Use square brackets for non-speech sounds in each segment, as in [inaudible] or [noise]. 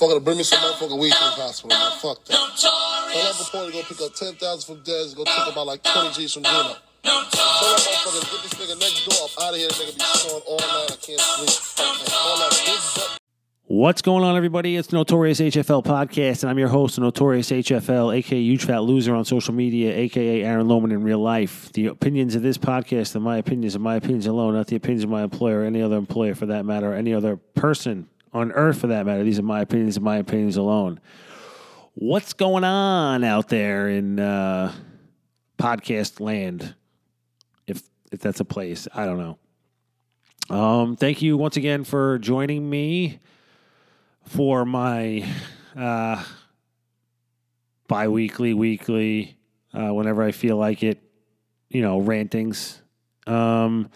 motherfucker to bring me some motherfucking weed to the hospital, man. Fuck that. Tell that before to go pick up 10,000 from Dez, go take about like 20 G's from Gino. Tell that motherfucker to get this nigga next door up out of here. This nigga be snoring all night. I can't sleep. All that big butt What's going on, everybody? It's the Notorious HFL podcast, and I'm your host, Notorious HFL, aka Huge Fat Loser on social media, aka Aaron Lohman in real life. The opinions of this podcast are my opinions and my opinions alone, not the opinions of my employer or any other employer for that matter, or any other person on earth for that matter. These are my opinions and my opinions alone. What's going on out there in uh, podcast land? If if that's a place, I don't know. Um, thank you once again for joining me for my uh, bi weekly, weekly, uh, whenever I feel like it, you know, rantings. Um,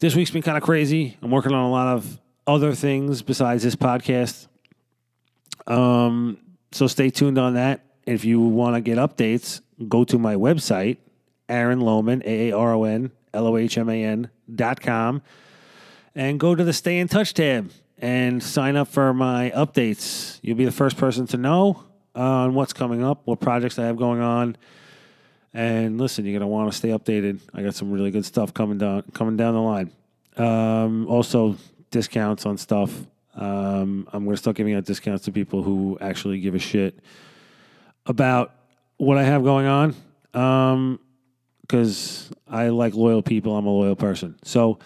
this week's been kind of crazy. I'm working on a lot of other things besides this podcast. Um, so stay tuned on that. If you want to get updates, go to my website, Aaron Lohman, A A R O N L O H M A N dot com, and go to the Stay in Touch tab and sign up for my updates. You'll be the first person to know on what's coming up, what projects I have going on. And listen, you're gonna want to stay updated. I got some really good stuff coming down coming down the line. Um, also, discounts on stuff. Um, I'm gonna start giving out discounts to people who actually give a shit about what I have going on. Um, because I like loyal people. I'm a loyal person. So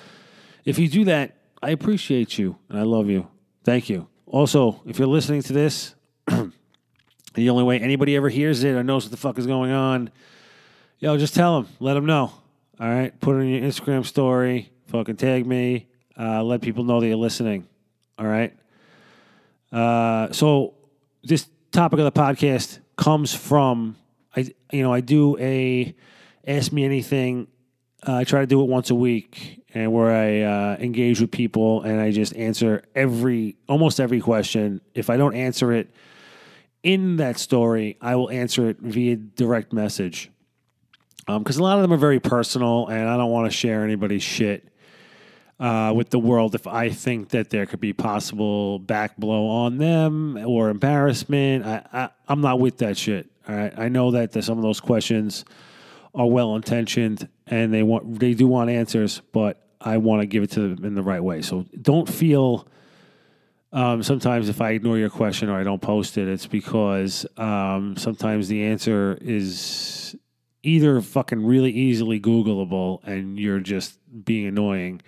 if you do that, I appreciate you and I love you. Thank you. Also, if you're listening to this, [clears throat] the only way anybody ever hears it or knows what the fuck is going on, yo, just tell them. Let them know. All right? Put it in your Instagram story. Fucking tag me. Uh, let people know that you're listening. All right? Uh, so this topic of the podcast comes from I you know I do a ask me anything. Uh, I try to do it once a week, and where I uh, engage with people and I just answer every almost every question. If I don't answer it in that story, I will answer it via direct message because a lot of them are very personal, and I don't want to share anybody's shit uh, with the world if I think that there could be possible back blow on them or embarrassment. I, I I'm not with that shit. All right, I know that some of those questions are well intentioned and they want they do want answers, but I want to give it to them in the right way. So don't feel. Um, sometimes if I ignore your question or I don't post it, it's because um, sometimes the answer is either fucking really easily Googleable and you're just being annoying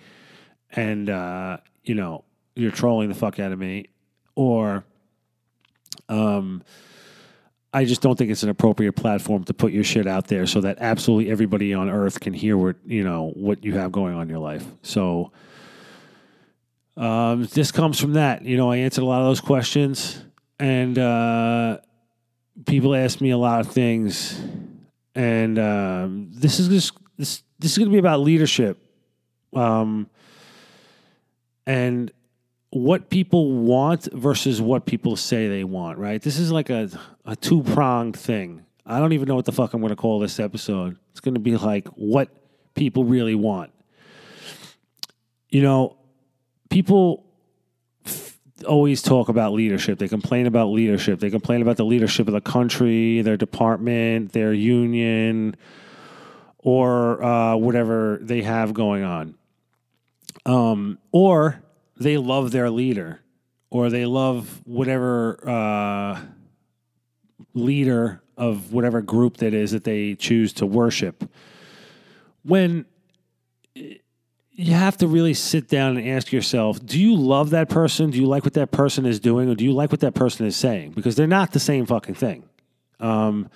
and, uh, you know, you're trolling the fuck out of me, or um, I just don't think it's an appropriate platform to put your shit out there so that absolutely everybody on earth can hear what, you know, what you have going on in your life. So, um, this comes from that. You know, I answered a lot of those questions, and uh, people ask me a lot of things, and um, this is just this this is going to be about leadership, um, and what people want versus what people say they want. Right? This is like a a two pronged thing. I don't even know what the fuck I'm going to call this episode. It's going to be like what people really want. You know, people f- always talk about leadership. They complain about leadership. They complain about the leadership of the country, their department, their union, or uh, whatever they have going on. Um, or they love their leader, or they love whatever uh, leader of whatever group that is that they choose to worship. When you have to really sit down and ask yourself do you love that person? Do you like what that person is doing? Or do you like what that person is saying? Because they're not the same fucking thing. Um,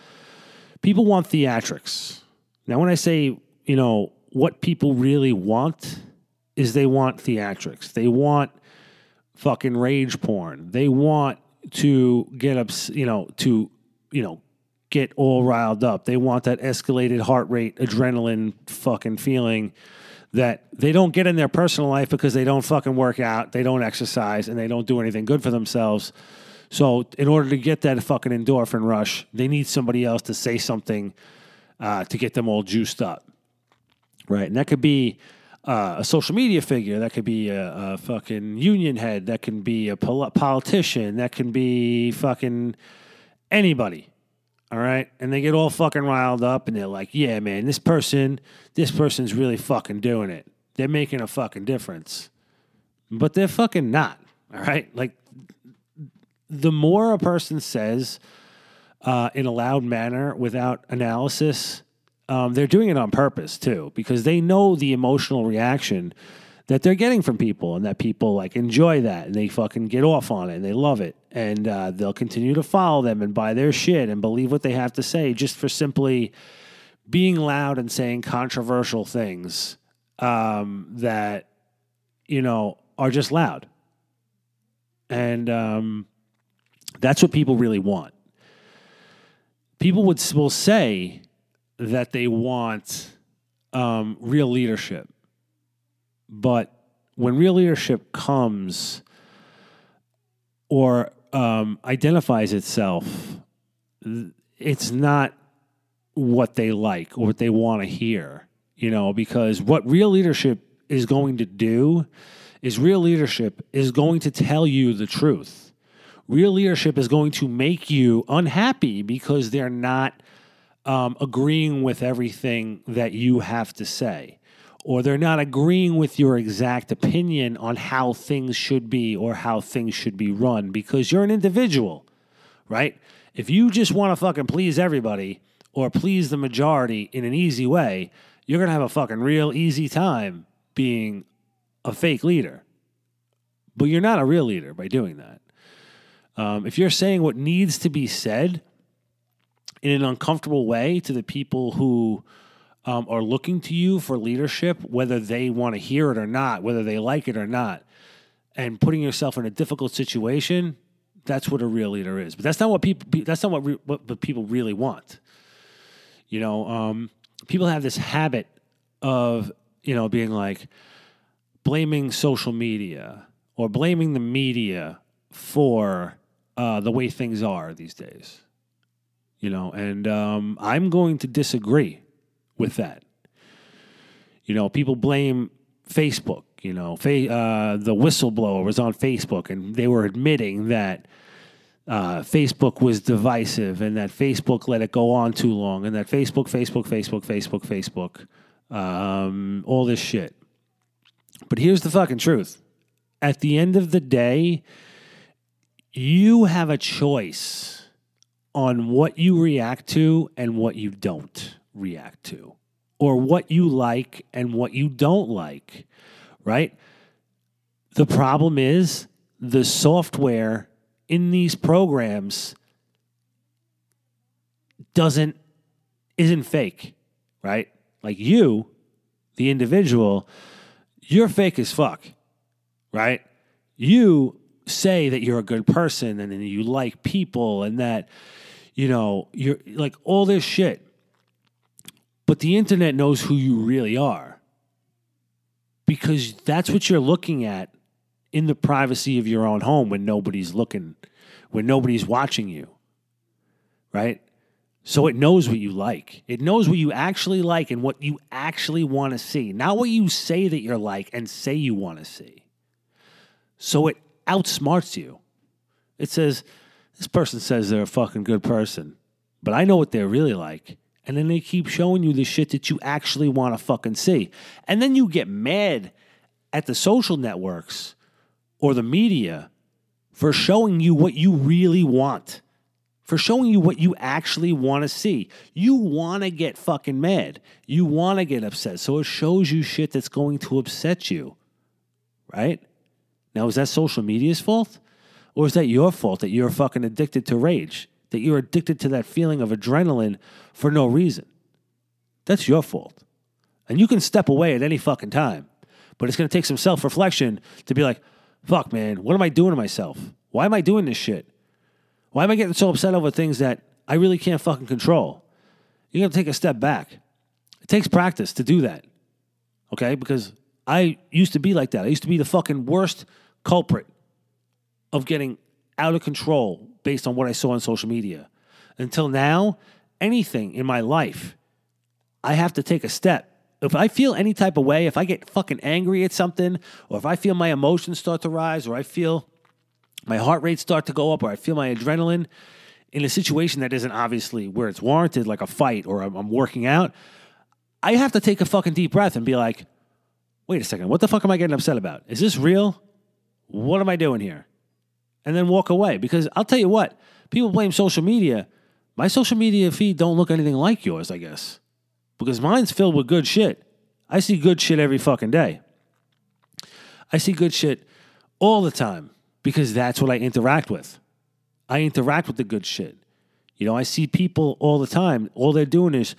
people want theatrics. Now when i say you know what people really want is they want theatrics they want fucking rage porn they want to get up you know to you know get all riled up they want that escalated heart rate adrenaline fucking feeling that they don't get in their personal life because they don't fucking work out, they don't exercise, and they don't do anything good for themselves. So, in order to get that fucking endorphin rush, they need somebody else to say something uh, to get them all juiced up. Right. And that could be uh, a social media figure, that could be a, a fucking union head, that can be a pol- politician, that can be fucking anybody. All right. And they get all fucking riled up and they're like, yeah, man, this person, this person's really fucking doing it. They're making a fucking difference. But they're fucking not. All right. Like, the more a person says uh, in a loud manner without analysis, um, they're doing it on purpose too, because they know the emotional reaction that they're getting from people and that people like enjoy that and they fucking get off on it and they love it. And uh, they'll continue to follow them and buy their shit and believe what they have to say just for simply being loud and saying controversial things um, that you know are just loud. And um, that's what people really want. People would will say that they want um, real leadership but when real leadership comes or um, identifies itself, it's not what they like or what they want to hear, you know, because what real leadership is going to do is real leadership is going to tell you the truth. Real leadership is going to make you unhappy because they're not um, agreeing with everything that you have to say or they're not agreeing with your exact opinion on how things should be or how things should be run because you're an individual, right? If you just want to fucking please everybody or please the majority in an easy way, you're going to have a fucking real easy time being a fake leader. But you're not a real leader by doing that. Um, if you're saying what needs to be said in an uncomfortable way to the people who um, are looking to you for leadership, whether they want to hear it or not, whether they like it or not, and putting yourself in a difficult situation, that's what a real leader is. But that's not what people. That's not what re, what, what, people really want. You know, um, people have this habit of you know being like blaming social media or blaming the media for uh, the way things are these days. You know, and um, I'm going to disagree with that. You know, people blame Facebook. You know, fa- uh, the whistleblower was on Facebook, and they were admitting that uh, Facebook was divisive, and that Facebook let it go on too long, and that Facebook, Facebook, Facebook, Facebook, Facebook, um, all this shit. But here's the fucking truth: at the end of the day, you have a choice on what you react to and what you don't react to, or what you like and what you don't like, right? The problem is the software in these programs doesn't isn't fake, right? Like you, the individual, you're fake as fuck, right? You say that you're a good person and you like people and that you know you're like all this shit but the internet knows who you really are because that's what you're looking at in the privacy of your own home when nobody's looking, when nobody's watching you. Right? So it knows what you like. It knows what you actually like and what you actually want to see, not what you say that you're like and say you want to see. So it outsmarts you. It says, this person says they're a fucking good person, but I know what they're really like. And then they keep showing you the shit that you actually want to fucking see. And then you get mad at the social networks or the media for showing you what you really want, for showing you what you actually want to see. You want to get fucking mad. You want to get upset. So it shows you shit that's going to upset you, right? Now, is that social media's fault? Or is that your fault that you're fucking addicted to rage? that you're addicted to that feeling of adrenaline for no reason. That's your fault. And you can step away at any fucking time. But it's to take some self reflection to be like, fuck, man, what am I doing to myself? Why am I doing this shit? Why am I getting so upset over things that I really can't fucking control? You got to take a step back. It takes practice to do that. Okay? Because I used to be like that. I used to be the fucking worst culprit of getting out of control based on what I saw on social media. Until now, anything in my life, I have to take a step if I feel any type of way, if I get fucking angry at something, or if I feel my emotions start to rise, or I feel my heart rate start to go up, or I feel my adrenaline in a situation that isn't obviously where it's warranted, like a fight or I'm, working out, I have to take a fucking deep breath and be like, wait a second, what the fuck am I getting upset about? Is this real? What am I doing here? And then walk away. Because I'll tell you what, people blame social media. My social media feed don't look anything like yours, I guess. Because mine's filled with good shit. I see good shit every fucking day. I see good shit all the time because that's what I interact with. I interact with the good shit. You know, I see people all the time. All they're doing is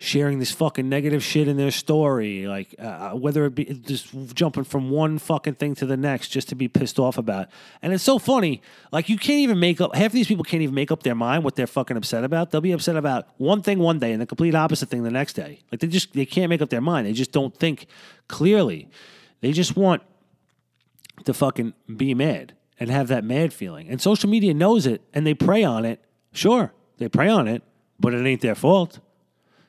sharing this fucking negative shit in their story, like uh, whether it be just jumping from one fucking thing to the next just to be pissed off about. And it's so funny. Like you can't even make up. Half of these people can't even make up their mind what they're fucking upset about. They'll be upset about one thing one day and the complete opposite thing the next day. Like they just they can't make up their mind. They just don't think clearly. They just want to fucking be mad and have that mad feeling. And social media knows it and they prey on it. Sure, they prey on it, but it ain't their fault.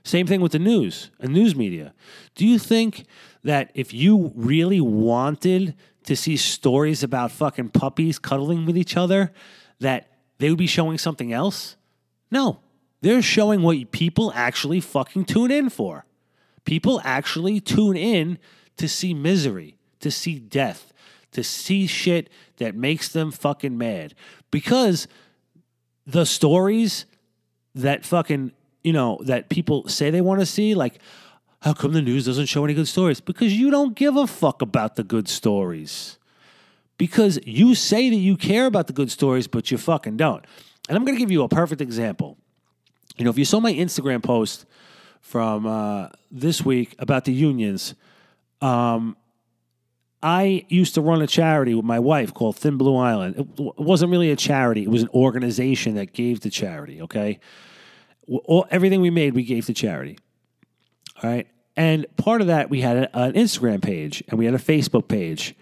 Same thing with the news and news media. Do you think that if you really wanted to see stories about fucking puppies cuddling with each other, that they would be showing something else? No. They're showing what people actually fucking tune in for. People actually tune in to see misery, to see death, to see shit that makes them fucking mad. Because the stories that fucking you know, that people say they want to see. Like, how come the news doesn't show any good stories? Because you don't give a fuck about the good stories. Because you say that you care about the good stories, but you fucking don't. And I'm going to give you a perfect example. You know, if you saw my Instagram post from uh, this week about the unions, um, I used to run a charity with my wife called Thin Blue Island. It wasn't really a charity, it was an organization that gave the charity, okay? All, everything we made, we gave to charity. All right. And part of that, we had a, an Instagram page and we had a Facebook page.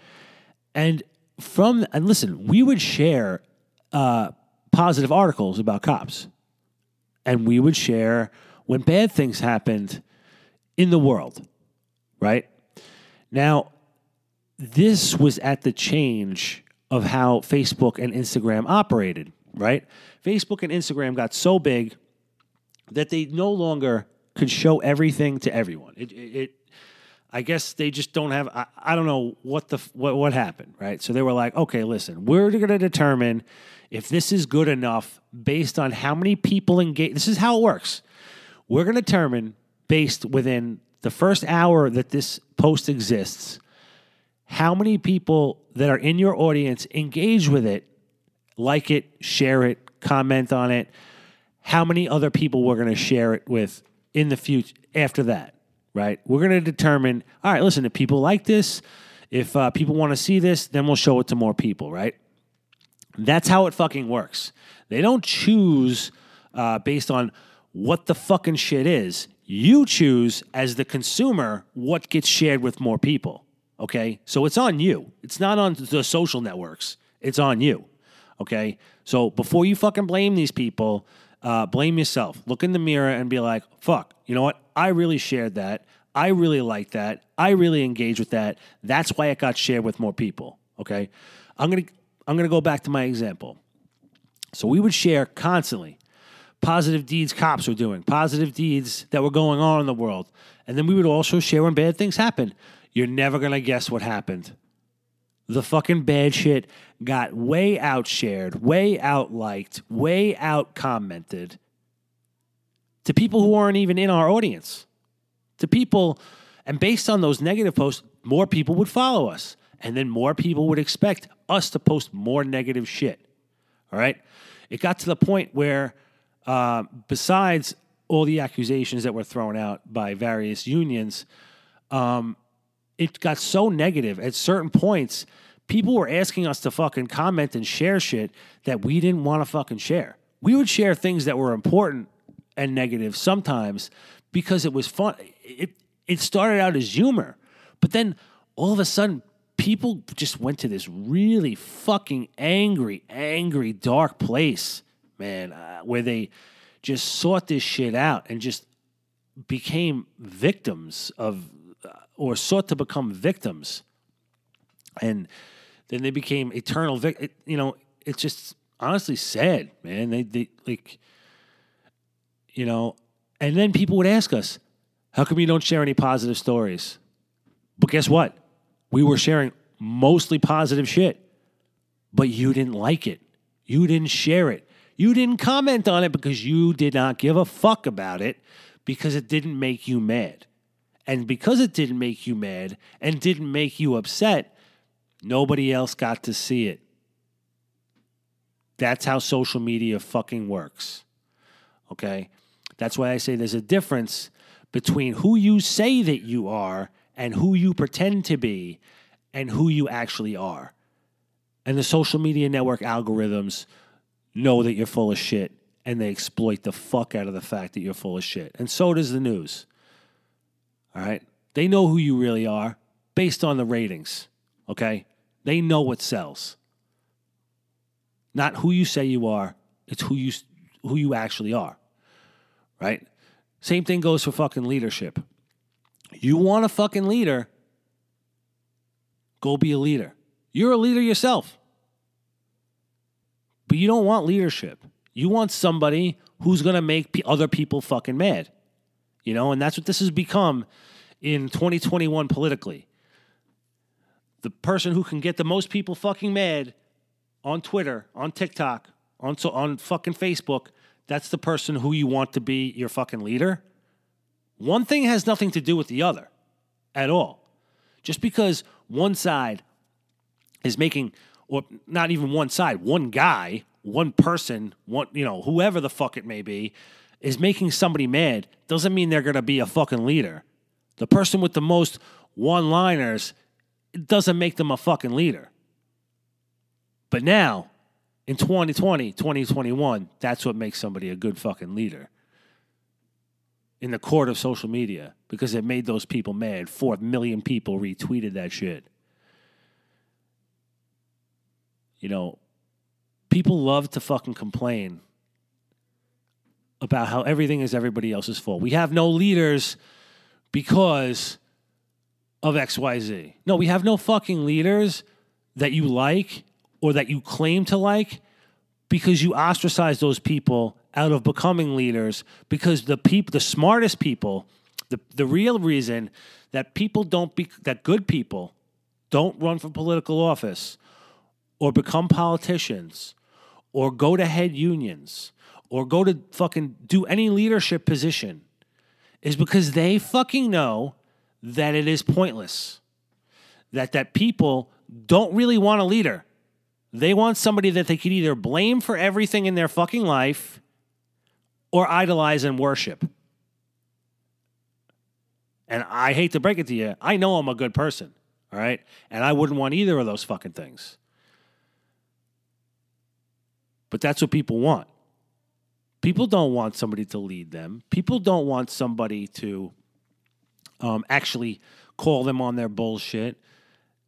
And from, and listen, we would share uh, positive articles about cops. And we would share when bad things happened in the world, right? Now, this was at the change of how Facebook and Instagram operated, right? Facebook and Instagram got so big that they no longer could show everything to everyone. It, it, it I guess they just don't have. I, I, don't know what the what what happened, right? So they were like, okay, listen, we're going to determine if this is good enough based on how many people engage. This is how it works. We're going to determine based within the first hour that this post exists, how many people that are in your audience engage with it, like it, share it, comment on it how many other people we're going to share it with in the future after that, right? We're going to determine, all right, listen, if people like this, if uh, people want to see this, then we'll show it to more people, right? That's how it fucking works. They don't choose uh, based on what the fucking shit is. You choose as the consumer what gets shared with more people. Okay. So it's on you. It's not on the social networks. It's on you. Okay. So before you fucking blame these people, uh, blame yourself. Look in the mirror and be like, fuck, you know what? I really shared that. I really like that. I really engaged with that. That's why it got shared with more people. Okay. I'm going to, I'm going to go back to my example. So we would share constantly positive deeds cops were doing, positive deeds that were going on in the world. And then we would also share when bad things happen. You're never going to guess what happened the fucking bad shit got way out shared, way out liked, way out commented to people who aren't even in our audience. To people, and based on those negative posts, more people would follow us. And then more people would expect us to post more negative shit. All right? It got to the point where, uh, besides all the accusations that were thrown out by various unions, um, it got so negative at certain points. People were asking us to fucking comment and share shit that we didn't want to fucking share. We would share things that were important and negative sometimes because it was fun. It it started out as humor, but then all of a sudden people just went to this really fucking angry, angry, dark place, man, uh, where they just sought this shit out and just became victims of or sought to become victims. And then they became eternal victims. you know it's just honestly sad man. They, they like you know and then people would ask us how come you don't share any positive stories? But guess what? We were sharing mostly positive shit but you didn't like it. You didn't share it. You didn't comment on it because you did not give a fuck about it because it didn't make you mad. And because it didn't make you mad and didn't make you upset, nobody else got to see it. That's how social media fucking works. Okay? That's why I say there's a difference between who you say that you are and who you pretend to be and who you actually are. And the social media network algorithms know that you're full of shit and they exploit the fuck out of the fact that you're full of shit. And so does the news. All right? They know who you really are based on the ratings. Okay? They know what sells. Not who you say you are, it's who you who you actually are. Right? Same thing goes for fucking leadership. You want a fucking leader, go be a leader. You're a leader yourself. But you don't want leadership. You want somebody who's going to make other people fucking mad. You know, and that's what this has become in 2021 politically. The person who can get the most people fucking mad on Twitter, on TikTok, on so on fucking Facebook, that's the person who you want to be your fucking leader. One thing has nothing to do with the other at all. Just because one side is making or not even one side, one guy, one person, one you know, whoever the fuck it may be, is making somebody mad, doesn't mean they're gonna be a fucking leader. The person with the most one liners doesn't make them a fucking leader. But now, in 2020, 2021, that's what makes somebody a good fucking leader. In the court of social media, because it made those people mad. Four million people retweeted that shit. You know, people love to fucking complain about how everything is everybody else's fault. We have no leaders because of XYZ. No, we have no fucking leaders that you like or that you claim to like because you ostracize those people out of becoming leaders because the people the smartest people the, the real reason that people don't be that good people don't run for political office or become politicians or go to head unions or go to fucking do any leadership position is because they fucking know that it is pointless. That that people don't really want a leader. They want somebody that they could either blame for everything in their fucking life or idolize and worship. And I hate to break it to you, I know I'm a good person, all right? And I wouldn't want either of those fucking things. But that's what people want. People don't want somebody to lead them. People don't want somebody to um, actually call them on their bullshit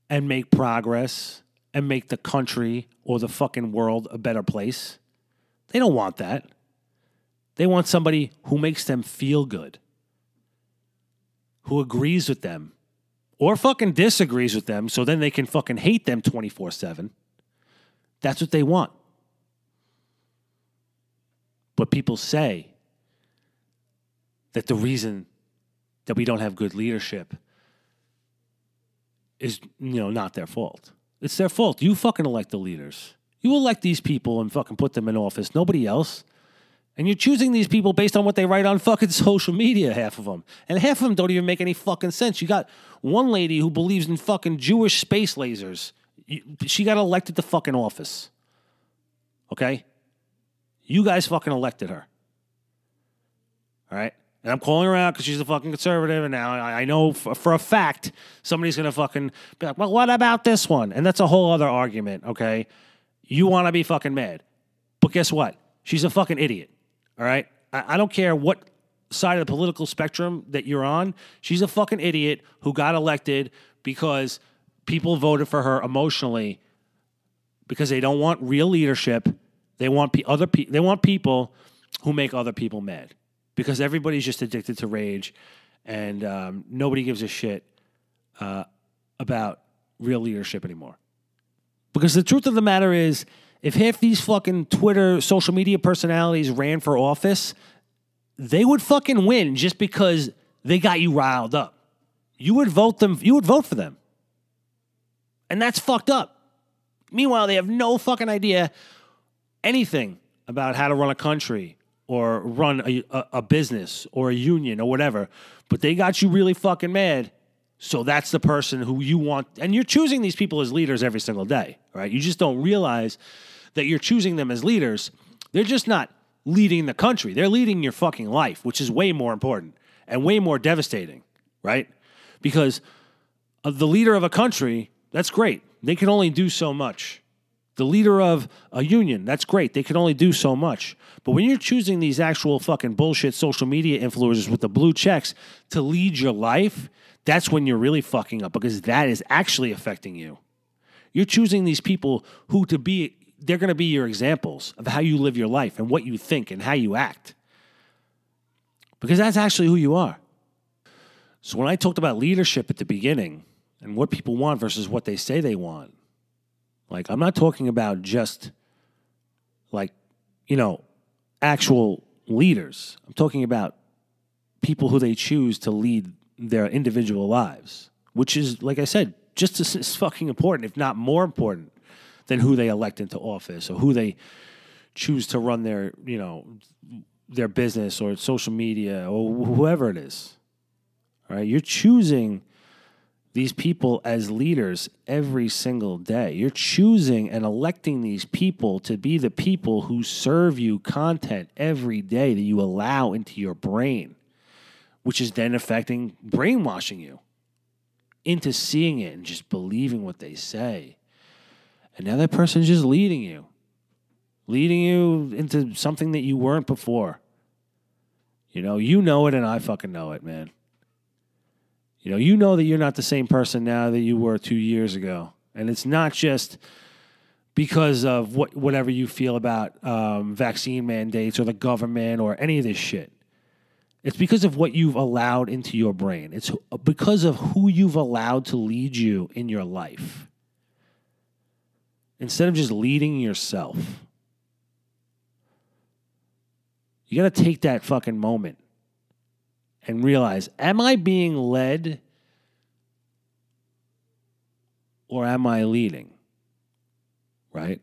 and make progress and make the country or the fucking world a better place. They don't want that. They want somebody who makes them feel good, who agrees with them, or fucking disagrees with them so then they can fucking hate them 24 7. That's what they want. But people say that the reason that we don't have good leadership is, you know, not their fault. It's their fault. You fucking elect the leaders. You elect these people and fucking put them in office. Nobody else. And you're choosing these people based on what they write on fucking [laughs] social media, half of them. And half of them don't even make any fucking sense. You got one lady who believes in fucking Jewish space lasers. She got elected to fucking office. Okay? You guys fucking elected her. All right? And I'm calling her out because she's a fucking conservative. And now I know for, for a fact somebody's going to fucking be like, well, what about this one? And that's a whole other argument, okay? You want to be fucking mad. But guess what? She's a fucking idiot. All right? I, I don't care what side of the political spectrum that you're on. She's a fucking idiot who got elected because people voted for her emotionally because they don't want real leadership. They want pe- other pe- they want people who make other people mad. because everybody's just addicted to rage and um, nobody gives a shit uh, about real leadership anymore. Because the truth of the matter is, if half these fucking Twitter social media personalities ran for office, they would fucking win just because they got you riled up. You would vote them, you would vote for them. And that's fucked up. Meanwhile, they have no fucking idea anything about how to run a country or run a, a, a business or a union or whatever, but they got you really fucking mad. So that's the person who you want. And you're choosing these people as leaders every single day, right? You just don't realize that you're choosing them as leaders. They're just not leading the country, they're leading your fucking life, which is way more important and way more devastating, right? Because uh, the leader of a country, that's great. They can only do so much. The leader of a union, that's great. They can only do so much. But when you're choosing these actual fucking bullshit social media influencers with the blue checks to lead your life, that's when you're really fucking up because that is actually affecting you. You're choosing these people who to be they're going to be your examples of how you live your life and what you think and how you act. Because that's actually who you are. So when I talked about leadership at the beginning and what people want versus what they say they want, like I'm not talking about just like, you know, actual leaders. I'm talking about people who they choose to lead their individual lives, which is, like I said, just as, as fucking important, if not more important than who they elect into office or who they choose to run their, you know, their business or social media or whoever it is. All right, you're choosing these people as leaders every single day. You're choosing and electing these people to be the people who serve you content every day that you allow into your brain, which is then affecting brainwashing you into seeing it and just believing what they say. And now that person's just leading you, leading you into something that you weren't before. You know, you know it and I fucking know it, man. You know, you know that you're not the same person now that you were two years ago. And it's not just because of what whatever you feel about um, vaccine mandates or the government or any of this shit. It's because of what you've allowed into your brain. It's because of who you've allowed to lead you in your life instead of just leading yourself. You got to take that fucking moment and realize am I being led or am I leading? Right?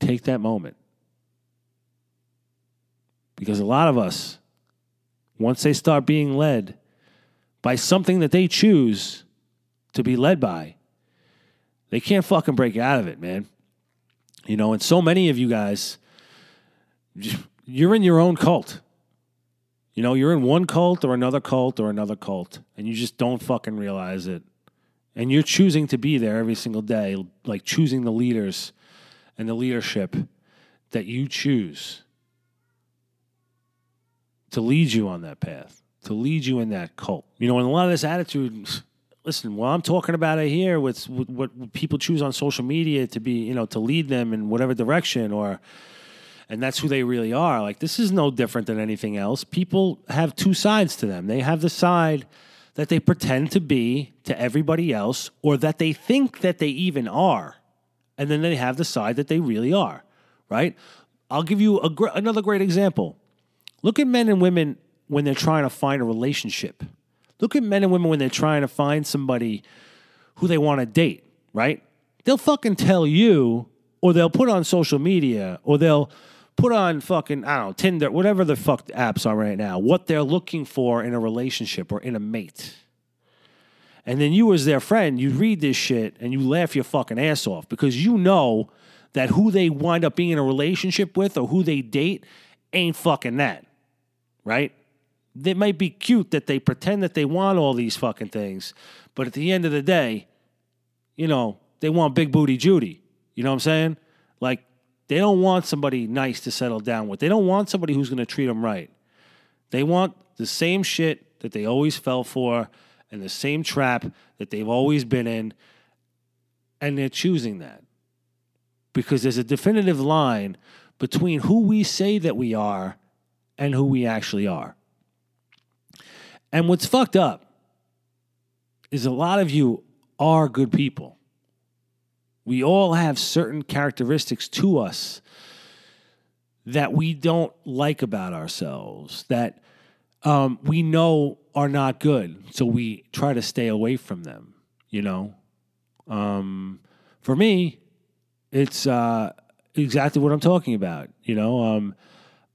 Take that moment. Because a lot of us, once they start being led by something that they choose to be led by, they can't fucking break out of it, man. You know, and so many of you guys, [laughs] you're in your own cult. You know, you're in one cult or another cult or another cult, and you just don't fucking realize it. And you're choosing to be there every single day, like choosing the leaders and the leadership that you choose to lead you on that path, to lead you in that cult. You know, and a lot of this attitude listen, what I'm talking about it here with, with, what people choose on social media to be, you know, to lead them in whatever direction or, and that's who they really are. Like, this is no different than anything else. People have two sides to them. They have the side that they pretend to be to everybody else or that they think that they even are. And then they have the side that they really are, right? I'll give you gr- another great example. Look at men and women when they're trying to find a relationship Look at men and women when they're trying to find somebody who they want to date, right? They'll fucking tell you, or they'll put on social media, or they'll put on fucking, I don't know, Tinder, whatever the fuck apps are right now, what they're looking for in a relationship or in a mate. And then you, as their friend, you read this shit and you laugh your fucking ass off because you know that who they wind up being in a relationship with or who they date ain't fucking that, right? It might be cute that they pretend that they want all these fucking things, but at the end of the day, you know, they want big booty Judy. You know what I'm saying? Like, they don't want somebody nice to settle down with. They don't want somebody who's going to treat them right. They want the same shit that they always fell for and the same trap that they've always been in. And they're choosing that because there's a definitive line between who we say that we are and who we actually are. And what's fucked up is a lot of you are good people. We all have certain characteristics to us that we don't like about ourselves, that um, we know are not good. So we try to stay away from them, you know? Um, for me, it's uh, exactly what I'm talking about. You know, um,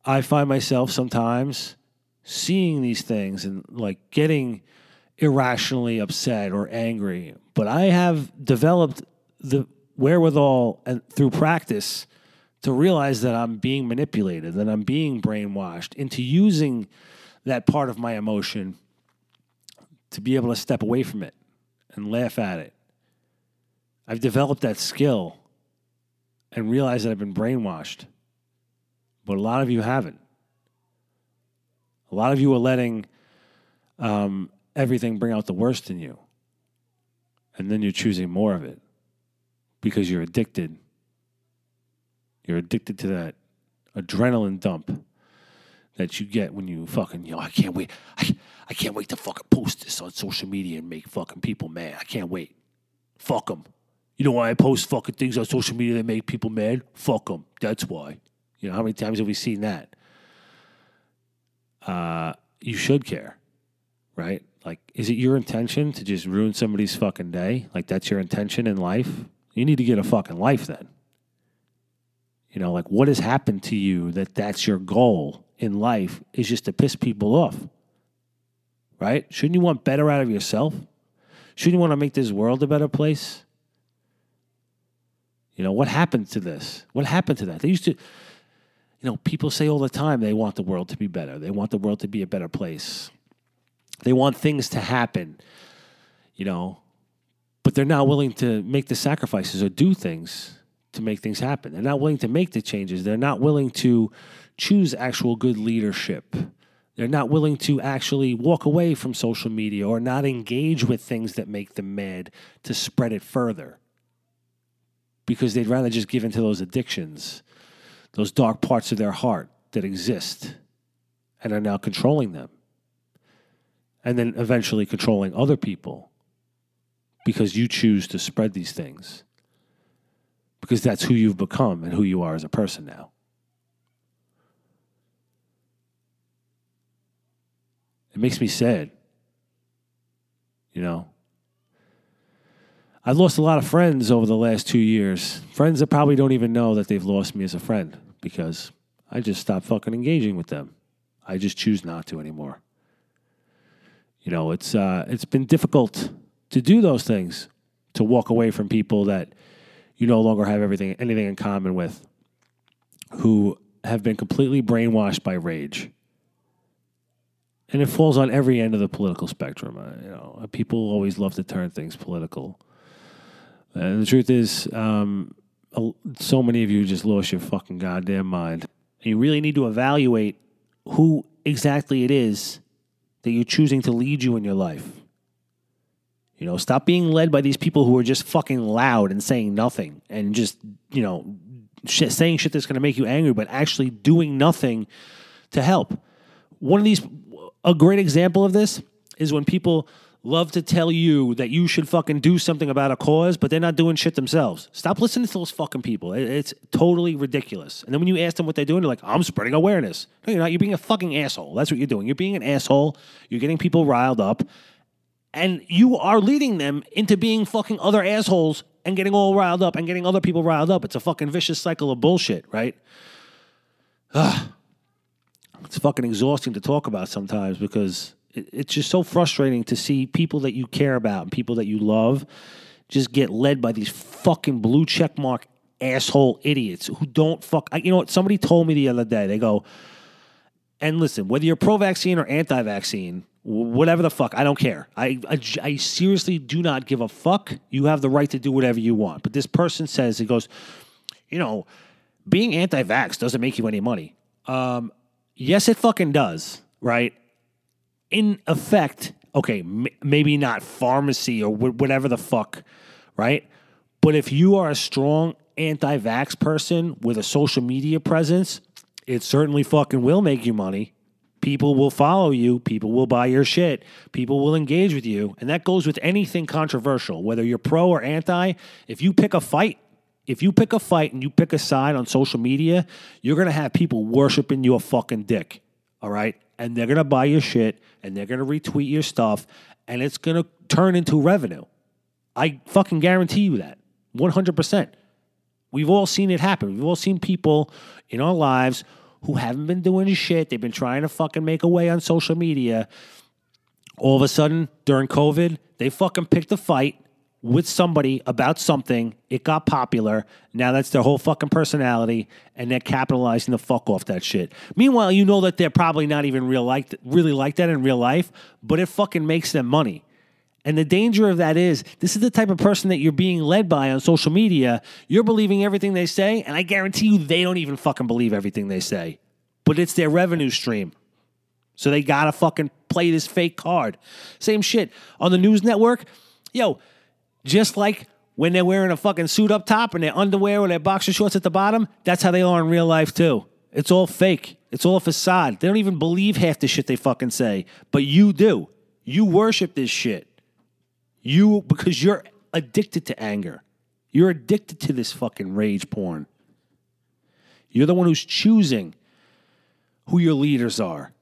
I find myself sometimes seeing these things and like getting irrationally upset or angry, but I have developed the wherewithal and through practice to realize that I'm being manipulated, that I'm being brainwashed into using that part of my emotion to be able to step away from it and laugh at it. I've developed that skill and realized that I've been brainwashed. But a lot of you haven't. A lot of you are letting um, everything bring out the worst in you. And then you're choosing more of it because you're addicted. You're addicted to that adrenaline dump that you get when you fucking, you know, I can't wait. I, I can't wait to fucking post this on social media and make fucking people mad. I can't wait. Fuck them. You know why I post fucking things on social media that make people mad? Fuck them. That's why. You know, how many times have we seen that? Uh, you should care, right? Like, is it your intention to just ruin somebody's fucking day? Like, that's your intention in life? You need to get a fucking life then. You know, like, what has happened to you that that's your goal in life is just to piss people off? Right? Shouldn't you want better out of yourself? Shouldn't you want to make this world a better place? You know, what happened to this? What happened to that? They used to, you know, people say all the time they want the world to be better. They want the world to be a better place. They want things to happen, you know, but they're not willing to make the sacrifices or do things to make things happen. They're not willing to make the changes. They're not willing to choose actual good leadership. They're not willing to actually walk away from social media or not engage with things that make them mad to spread it further because they'd rather just give into those addictions, those dark parts of their heart that exist and are now controlling them. And then eventually controlling other people because you choose to spread these things. Because that's who you've become and who you are as a person now. It makes me sad. You know? I've lost a lot of friends over the last two years. Friends that probably don't even know that they've lost me as a friend because I just stopped fucking engaging with them. I just choose not to anymore. You know, it's uh, it's been difficult to do those things, to walk away from people that you no longer have everything anything in common with, who have been completely brainwashed by rage. And it falls on every end of the political spectrum. Uh, you know, people always love to turn things political. And the truth is, um, so many of you just lost your fucking goddamn mind. You really need to evaluate who exactly it is that you're choosing to lead you in your life. You know, stop being led by these people who are just fucking loud and saying nothing and just, you know, shit, saying shit that's going to make you angry, but actually doing nothing to help. One of these, a great example of this is when people love to tell you that you should fucking do something about a cause, but they're not doing shit themselves. Stop listening to those fucking people. It's totally ridiculous. And then when you ask them what they're doing, they're like, I'm spreading awareness. No, you're not. You're being a fucking asshole. That's what you're doing. You're being an asshole. You're getting people riled up. And you are leading them into being fucking other assholes and getting all riled up and getting other people riled up. It's a fucking vicious cycle of bullshit, right? Ugh. It's fucking exhausting to talk about sometimes because it's just so frustrating to see people that you care about and people that you love just get led by these fucking blue check mark asshole idiots who don't fuck. You know what? Somebody told me the other day. They go, and listen, whether you're pro vaccine or anti vaccine, whatever the fuck, I don't care. I, I, I, seriously do not give a fuck. You have the right to do whatever you want. But this person says, he goes, you know, being anti vax doesn't make you any money. Um, yes, it fucking does, right? in effect, okay, m- maybe not pharmacy or wh- whatever the fuck, right? But if you are a strong anti vax person with a social media presence, It certainly fucking will make you money. People will follow you. People will buy your shit. People will engage with you. And that goes with anything controversial, whether you're pro or anti. If you pick a fight, if you pick a fight and you pick a side on social media, you're going to have people worshiping your fucking dick. All right. And they're going to buy your shit and they're going to retweet your stuff and it's going to turn into revenue. I fucking guarantee you that 100%. We've all seen it happen. We've all seen people in our lives who haven't been doing shit. They've been trying to fucking make a way on social media. All of a sudden, during COVID, they fucking picked a fight with somebody about something. It got popular. Now that's their whole fucking personality, and they're capitalizing the fuck off that shit. Meanwhile, you know that they're probably not even real like really like that in real life, but it fucking makes them money. And the danger of that is this is the type of person that you're being led by on social media. You're believing everything they say, and I guarantee you they don't even fucking believe everything they say. But it's their revenue stream. So they gotta fucking play this fake card. Same shit. On the news network, yo, just like when they're wearing a fucking suit up top and their underwear or their boxer shorts at the bottom, that's how they are in real life too. It's all fake. It's all a facade. They don't even believe half the shit they fucking say. But you do. You worship this shit. You because you're addicted to anger. You're addicted to this fucking rage porn. You're the one who's choosing who your leaders are.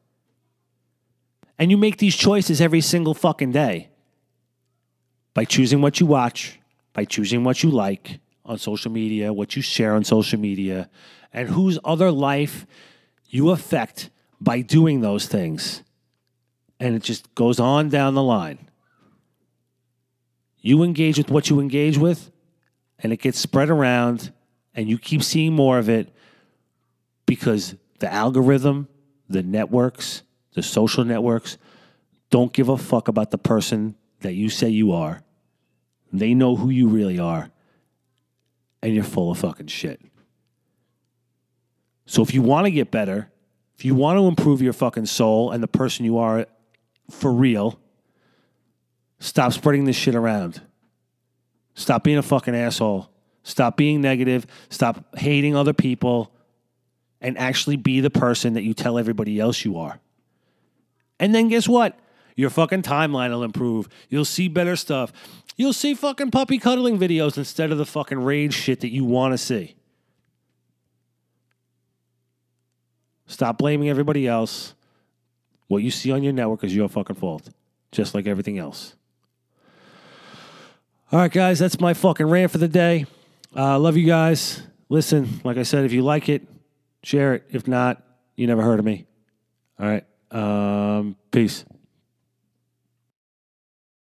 And you make these choices every single fucking day by choosing what you watch, by choosing what you like on social media, what you share on social media, and whose other life you affect by doing those things. And it just goes on down the line. You engage with what you engage with, and it gets spread around, and you keep seeing more of it because the algorithm, the networks, the social networks don't give a fuck about the person that you say you are. They know who you really are, and you're full of fucking shit. So if you want to get better, if you want to improve your fucking soul and the person you are for real, stop spreading this shit around. Stop being a fucking asshole. Stop being negative. Stop hating other people and actually be the person that you tell everybody else you are. And then guess what? Your fucking timeline will improve. You'll see better stuff. You'll see fucking puppy cuddling videos instead of the fucking rage shit that you want to see. Stop blaming everybody else. What you see on your network is your fucking fault, just like everything else. All right, guys, that's my fucking rant for the day. Uh, love you guys. Listen, like I said, if you like it, share it. If not, you never heard of me. All right. Um, peace.